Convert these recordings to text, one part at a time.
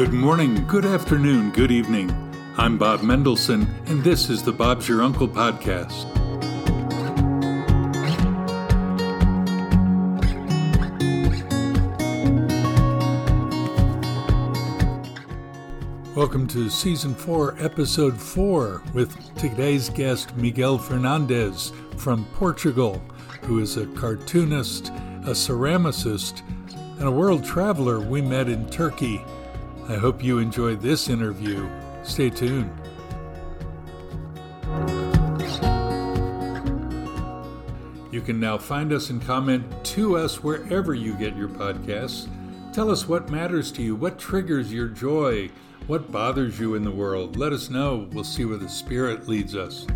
Good morning, good afternoon, good evening. I'm Bob Mendelsohn, and this is the Bob's Your Uncle podcast. Welcome to Season 4, Episode 4, with today's guest, Miguel Fernandes from Portugal, who is a cartoonist, a ceramicist, and a world traveler we met in Turkey I hope you enjoyed this interview. Stay tuned. You can now find us and comment to us wherever you get your podcasts. Tell us what matters to you, what triggers your joy, what bothers you in the world. Let us know. We'll see where the Spirit leads us.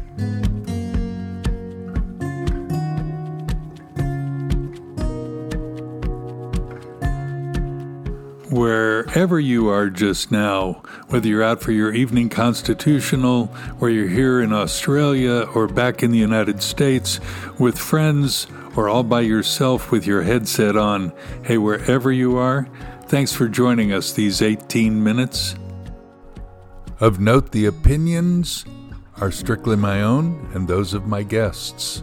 Wherever you are just now, whether you're out for your evening constitutional, or you're here in Australia, or back in the United States with friends, or all by yourself with your headset on, hey, wherever you are, thanks for joining us these 18 minutes. Of note, the opinions are strictly my own and those of my guests.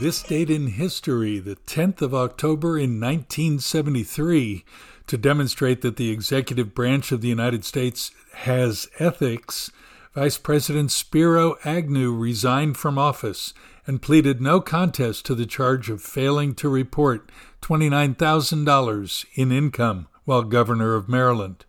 This date in history, the 10th of October in 1973, to demonstrate that the executive branch of the United States has ethics, Vice President Spiro Agnew resigned from office and pleaded no contest to the charge of failing to report $29,000 in income while governor of Maryland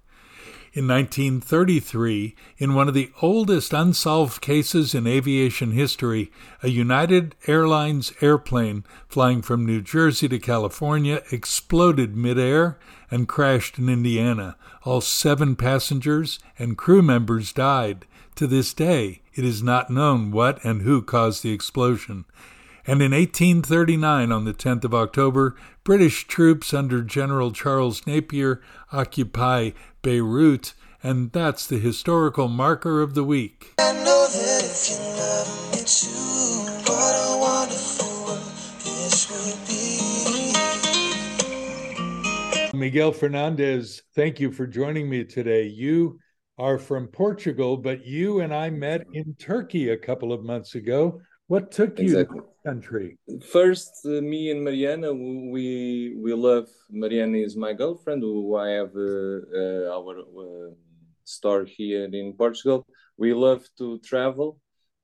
in 1933 in one of the oldest unsolved cases in aviation history. A United Airlines airplane flying from New Jersey to California exploded midair and crashed in Indiana. All seven passengers and crew members died. To this day, it is not known what and who caused the explosion. And in 1839, on the 10th of October, British troops under General Charles Napier occupy Beirut, and that's the historical marker of the week. Miguel Fernandes, thank you for joining me today. You are from Portugal, but you and I met in Turkey a couple of months ago. What took you exactly. to the country? First, uh, me and Mariana, we we love. Mariana is my girlfriend, who I have uh, uh, our uh, store here in Portugal. We love to travel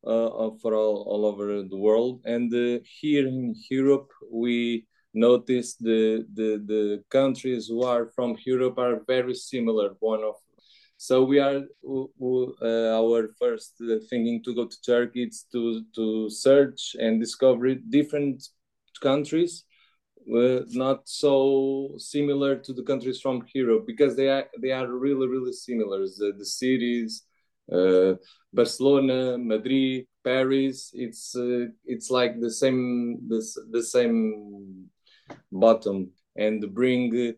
uh, for all, all over the world, and uh, here in Europe, we notice the, the the countries who are from Europe are very similar one of so we are uh, our first uh, thinking to go to Turkey is to to search and discover different countries, uh, not so similar to the countries from Europe because they are they are really really similar. The, the cities, uh, Barcelona, Madrid, Paris. It's uh, it's like the same the, the same bottom and bring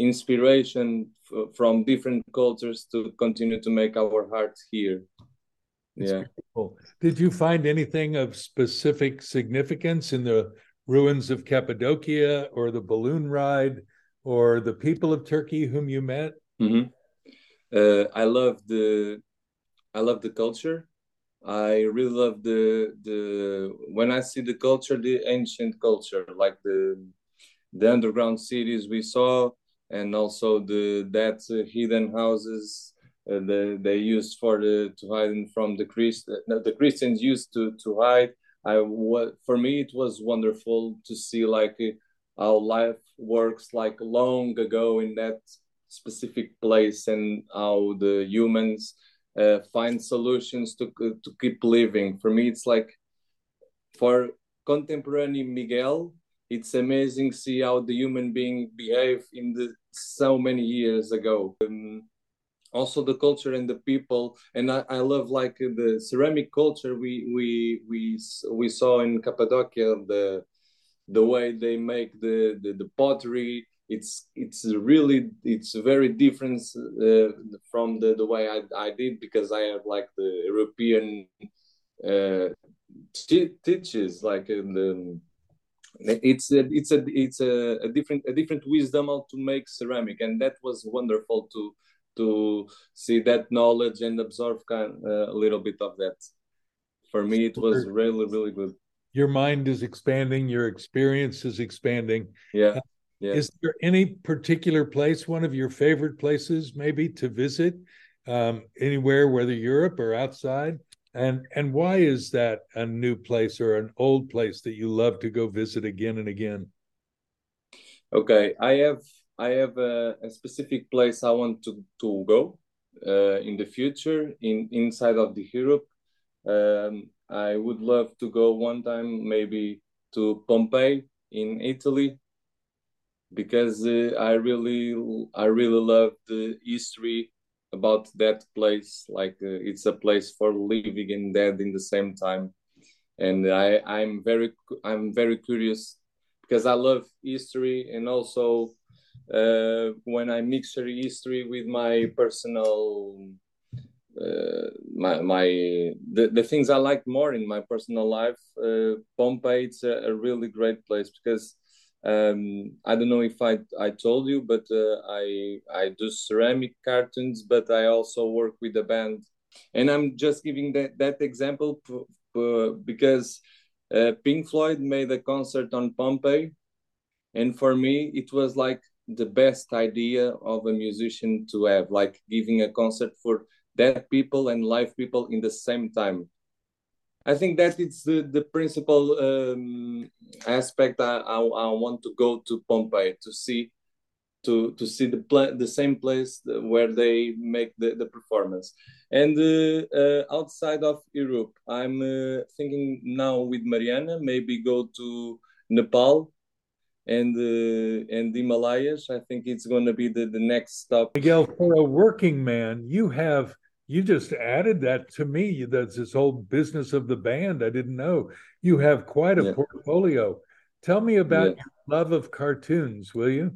inspiration from different cultures to continue to make our hearts here. yeah. Did you find anything of specific significance in the ruins of Cappadocia or the balloon ride or the people of Turkey whom you met? Mm-hmm. Uh, I love the I love the culture. I really love the the when I see the culture, the ancient culture, like the the underground cities we saw, and also the that uh, hidden houses uh, the, they used for the to hide from the Christ uh, the Christians used to to hide. I for me it was wonderful to see like how life works like long ago in that specific place and how the humans uh, find solutions to to keep living. For me, it's like for contemporary Miguel, it's amazing see how the human being behave in the so many years ago. Um, also the culture and the people and I, I love like the ceramic culture we we we we saw in Cappadocia the the way they make the the, the pottery it's it's really it's very different uh, from the the way I, I did because I have like the European uh, teaches like in the it's a, it's a it's a, a, different a different wisdom how to make ceramic and that was wonderful to to see that knowledge and absorb kind uh, a little bit of that for me it was really really good your mind is expanding your experience is expanding yeah yeah. Is there any particular place, one of your favorite places, maybe to visit, um, anywhere, whether Europe or outside? And and why is that a new place or an old place that you love to go visit again and again? Okay, I have I have a, a specific place I want to to go uh, in the future in inside of the Europe. Um, I would love to go one time maybe to Pompeii in Italy because uh, I really I really love the history about that place. Like uh, it's a place for living and dead in the same time, and I I'm very I'm very curious because I love history and also uh, when I mix history with my personal uh, my my the, the things I like more in my personal life. Uh, Pompeii it's a, a really great place because um, I don't know if I I told you, but uh, I I do ceramic cartoons, but I also work with a band, and I'm just giving that that example because uh, Pink Floyd made a concert on Pompeii, and for me it was like the best idea of a musician to have, like giving a concert for dead people and live people in the same time I think that it's the, the principal um, aspect I, I, I, want to go to Pompeii to see to to see the pla- the same place where they make the, the performance. And uh, uh, outside of Europe I'm uh, thinking now with Mariana maybe go to Nepal and uh, and the Himalayas. I think it's going to be the, the next stop. Miguel for a working man you have you just added that to me. That's this whole business of the band. I didn't know. You have quite a yeah. portfolio. Tell me about yeah. your love of cartoons, will you?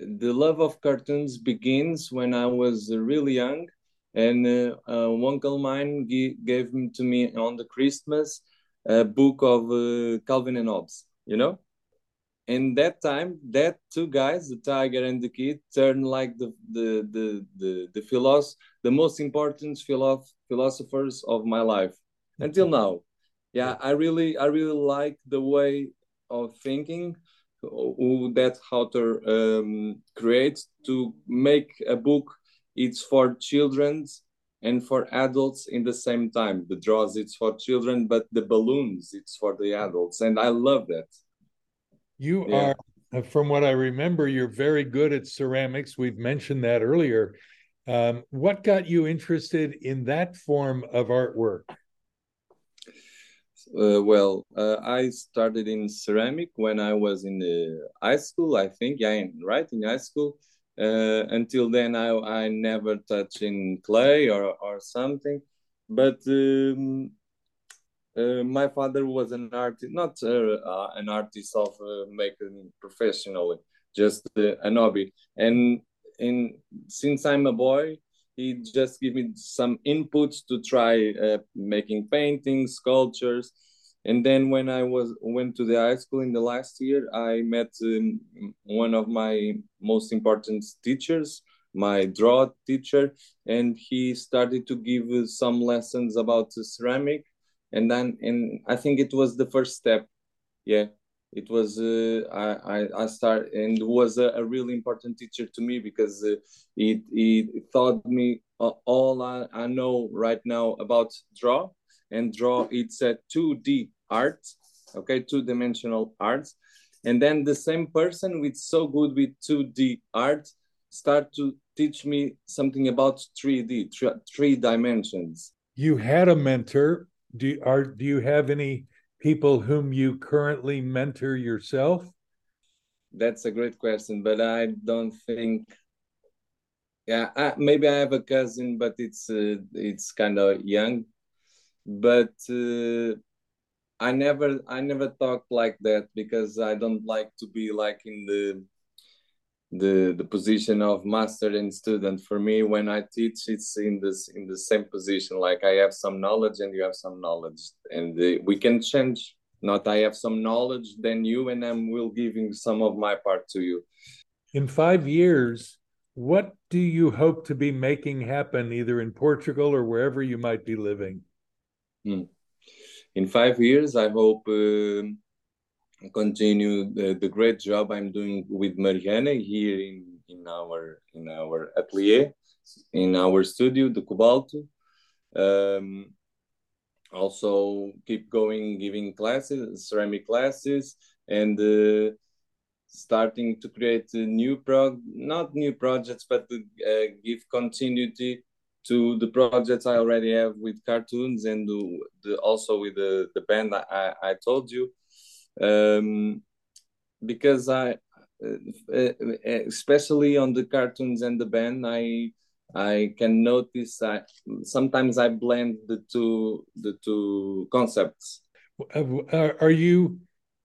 The love of cartoons begins when I was really young, and uh, uh, uncle mine g- gave to me on the Christmas a book of uh, Calvin and Hobbes. You know, and that time that two guys the tiger and the kid turned like the the the the, the philosoph- the most important philosoph- philosophers of my life until now. Yeah i really i really like the way of thinking who that author um, creates to make a book. It's for children and for adults in the same time. The draws it's for children but the balloons it's for the adults and i love that you yeah. are, uh, from what I remember, you're very good at ceramics. We've mentioned that earlier. Um, what got you interested in that form of artwork? Uh, well, uh, I started in ceramic when I was in the high school. I think, yeah, right in high school. Uh, until then, I I never touched in clay or or something. But um, uh, my father was an artist, not uh, uh, an artist of uh, making professionally, just an hobby. And in since I'm a boy, he just gave me some inputs to try making paintings, sculptures. And then when I was went to the high school in the last year, I met um, one of my most important teachers, my draw teacher, and he started to give some lessons about ceramic and then and i think it was the first step yeah it was uh, I, I i start and was a, a, really important teacher to me because uh, it it taught me all I, I know right now about draw and draw it's a 2d art okay two-dimensional art and then the same person with so good with 2d art start to teach me something about 3D, three dimensions. You had a mentor. Do are do you have any people whom you currently mentor yourself? That's a great question, but I don't think. Yeah, I, maybe I have a cousin, but it's uh, it's kind of young. But uh, I never I never talk like that because I don't like to be like in the the the position of master and student. For me when i teach it's in this in the same position. Like i have some knowledge and you have some knowledge. And uh, we can change. Not i have some knowledge then you and i'm will giving some of my part to you. In five years what do you hope to be making happen either in portugal or wherever you might be living? Hmm. in five years i hope uh, continue the, the great job I'm doing with Mariana here in, in our in our atelier, in our studio, the Cobalto. Um, also keep going giving classes, ceramic classes, and uh, starting to create new pro not new projects, but to uh, give continuity to the projects I already have with cartoons and the, the also with the, the band I, I told you um, because I, uh, especially on the cartoons and the band, I I can notice I sometimes I blend the two the two concepts. Are you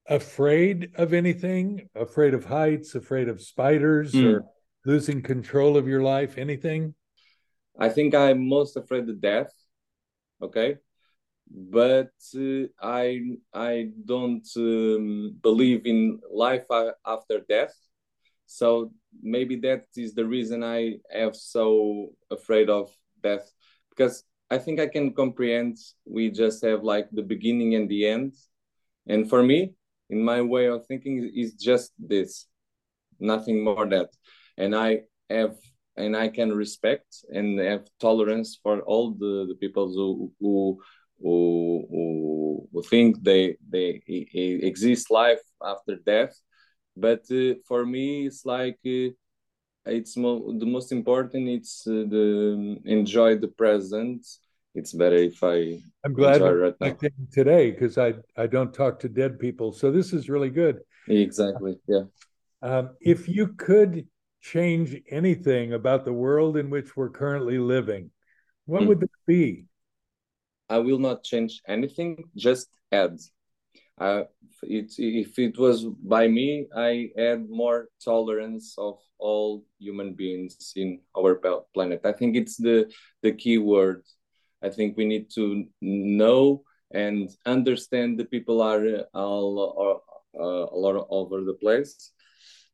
afraid of anything? Afraid of heights? Afraid of spiders? Mm. Or losing control of your life? Anything? I think I'm most afraid of death. Okay, but uh, I I don't um, believe in life after death. So maybe that is the reason I am so afraid of death because I think I can comprehend we just have like the beginning and the end. And for me, in my way of thinking, is just this, nothing more that. And I have and I can respect and have tolerance for all the, the people who, who who, who, who think they they exist life after death. But uh, for me it's like uh, it's mo- the most important it's uh, the enjoy the present. It's better if i i'm glad right now. today because i i don't talk to dead people. So this is really good. Exactly yeah. Um, if you could change anything about the world in which we're currently living what mm. would that be I will not change anything, just add. Uh, it, if it was by me, I add more tolerance of all human beings in our planet. I think it's the, the key word. I think we need to know and understand the people are all, all uh, a lot over the place,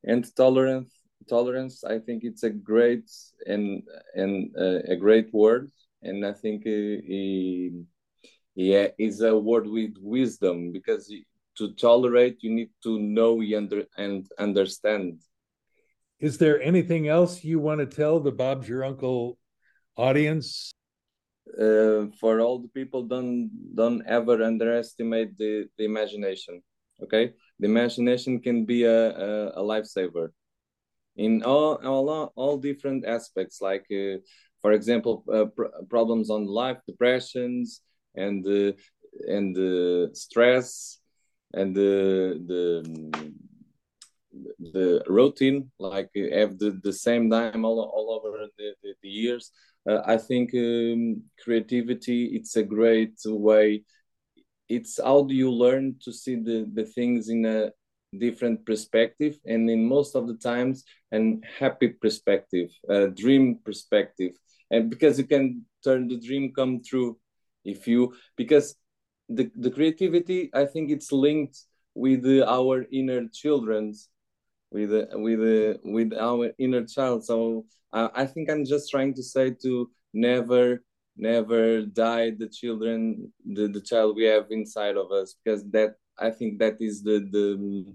and tolerance. Tolerance, I think it's a great and and uh, a great word and I think he, yeah is a word with wisdom because to tolerate you need to know and understand. Is there anything else you want to tell the Bob's your uncle audience? Uh, for all the people, don't don't ever underestimate the, the imagination. Okay, the imagination can be a, a, a lifesaver in all all all different aspects like uh, for example, uh, pr- problems on life, depressions, and uh, and the stress, and the the the routine, like have the, the same time all, all over the, the, the years. Uh, I think um, creativity it's a great way. It's how do you learn to see the, the things in a different perspective and in most of the times an happy perspective a dream perspective and because you can turn the dream come true if you because the, the creativity i think it's linked with our inner children with with with our inner child. So i think i'm just trying to say to never never die the children the, the child we have inside of us because that i think that is the the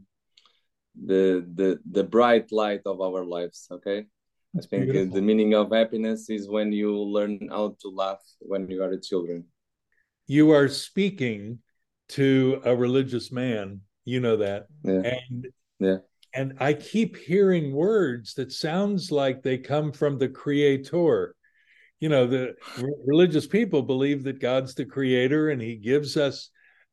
the the, the bright light of our lives okay I think the meaning of happiness is when you learn how to laugh when you are a children. You are speaking to a religious man, you know that. Yeah. And yeah. And and I keep hearing words that sounds like they come from the creator. You know, the religious people believe that God's the creator and he gives us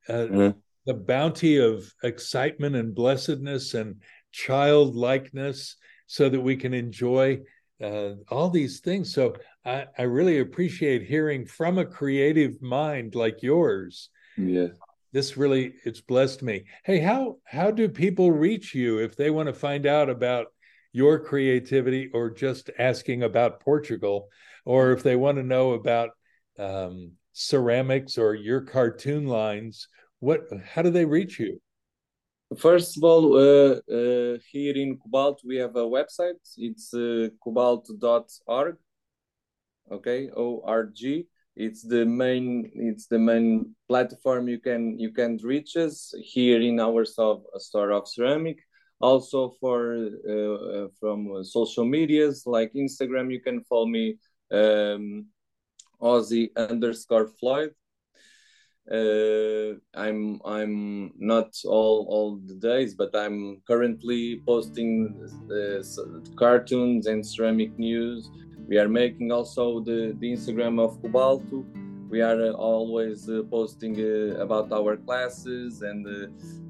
uh, mm-hmm. the bounty of excitement and blessedness and childlikeness so that we can enjoy uh, all these things. So I, I really appreciate hearing from a creative mind like yours. Yeah this really it's blessed me hey how how do people reach you if they want to find out about your creativity or just asking about portugal or if they want to know about um, ceramics or your cartoon lines what how do they reach you first of all uh, uh, here in cobalto we have a website. It's uh, cobalto.org okay org it's the main it's the main platform you can you can reach us here in our store, store of ceramic. Also for uh, from social medias like instagram you can follow me um ozzy underscore floyd uh, i'm i'm not all all the days but i'm currently posting uh, cartoons and ceramic news we are making also the, the Instagram of Cobalto. We are uh, always uh, posting uh, about our classes and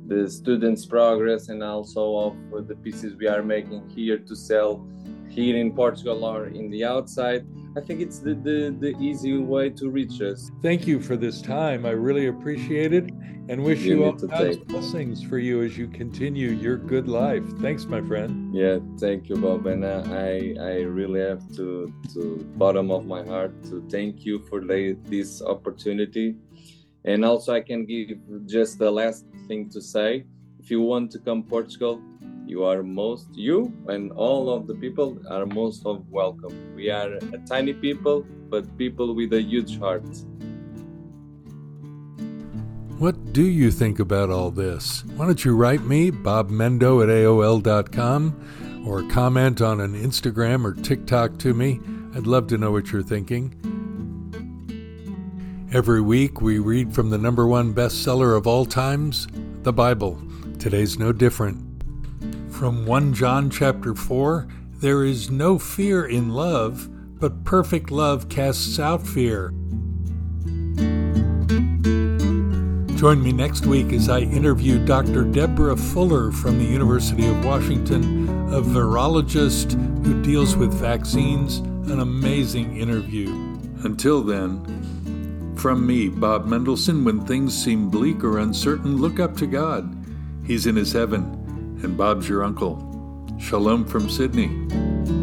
the students' progress and also of the pieces we are making here to sell here in Portugal or in the outside. I think it's the, the, the easy way to reach us. Thank you for this time. I really appreciate it and wish you, you all God's blessings for you as you continue your good life. Thanks, my friend. Yeah, thank you, Bob. And uh, I I really have to to bottom of my heart to thank you for the, this opportunity. And also I can give just the last thing to say. If you want to come Portugal, you are most you and all of the people are most of welcome. We are a tiny people but people with a huge heart. What do you think about all this? Why don't you write me bob mendo at aol.com or comment on an instagram or tiktok to me? I'd love to know what you're thinking. Every week, we read from the number one bestseller of all times, the Bible. Today's no different. From 1 John chapter 4 There is no fear in love, but perfect love casts out fear. Join me next week as I interview Dr. Deborah Fuller from the University of Washington, a virologist who deals with vaccines. An amazing interview. Until then, from me, Bob Mendelsohn, when things seem bleak or uncertain, look up to God. He's in his heaven and Bob's your uncle. Shalom from Sydney.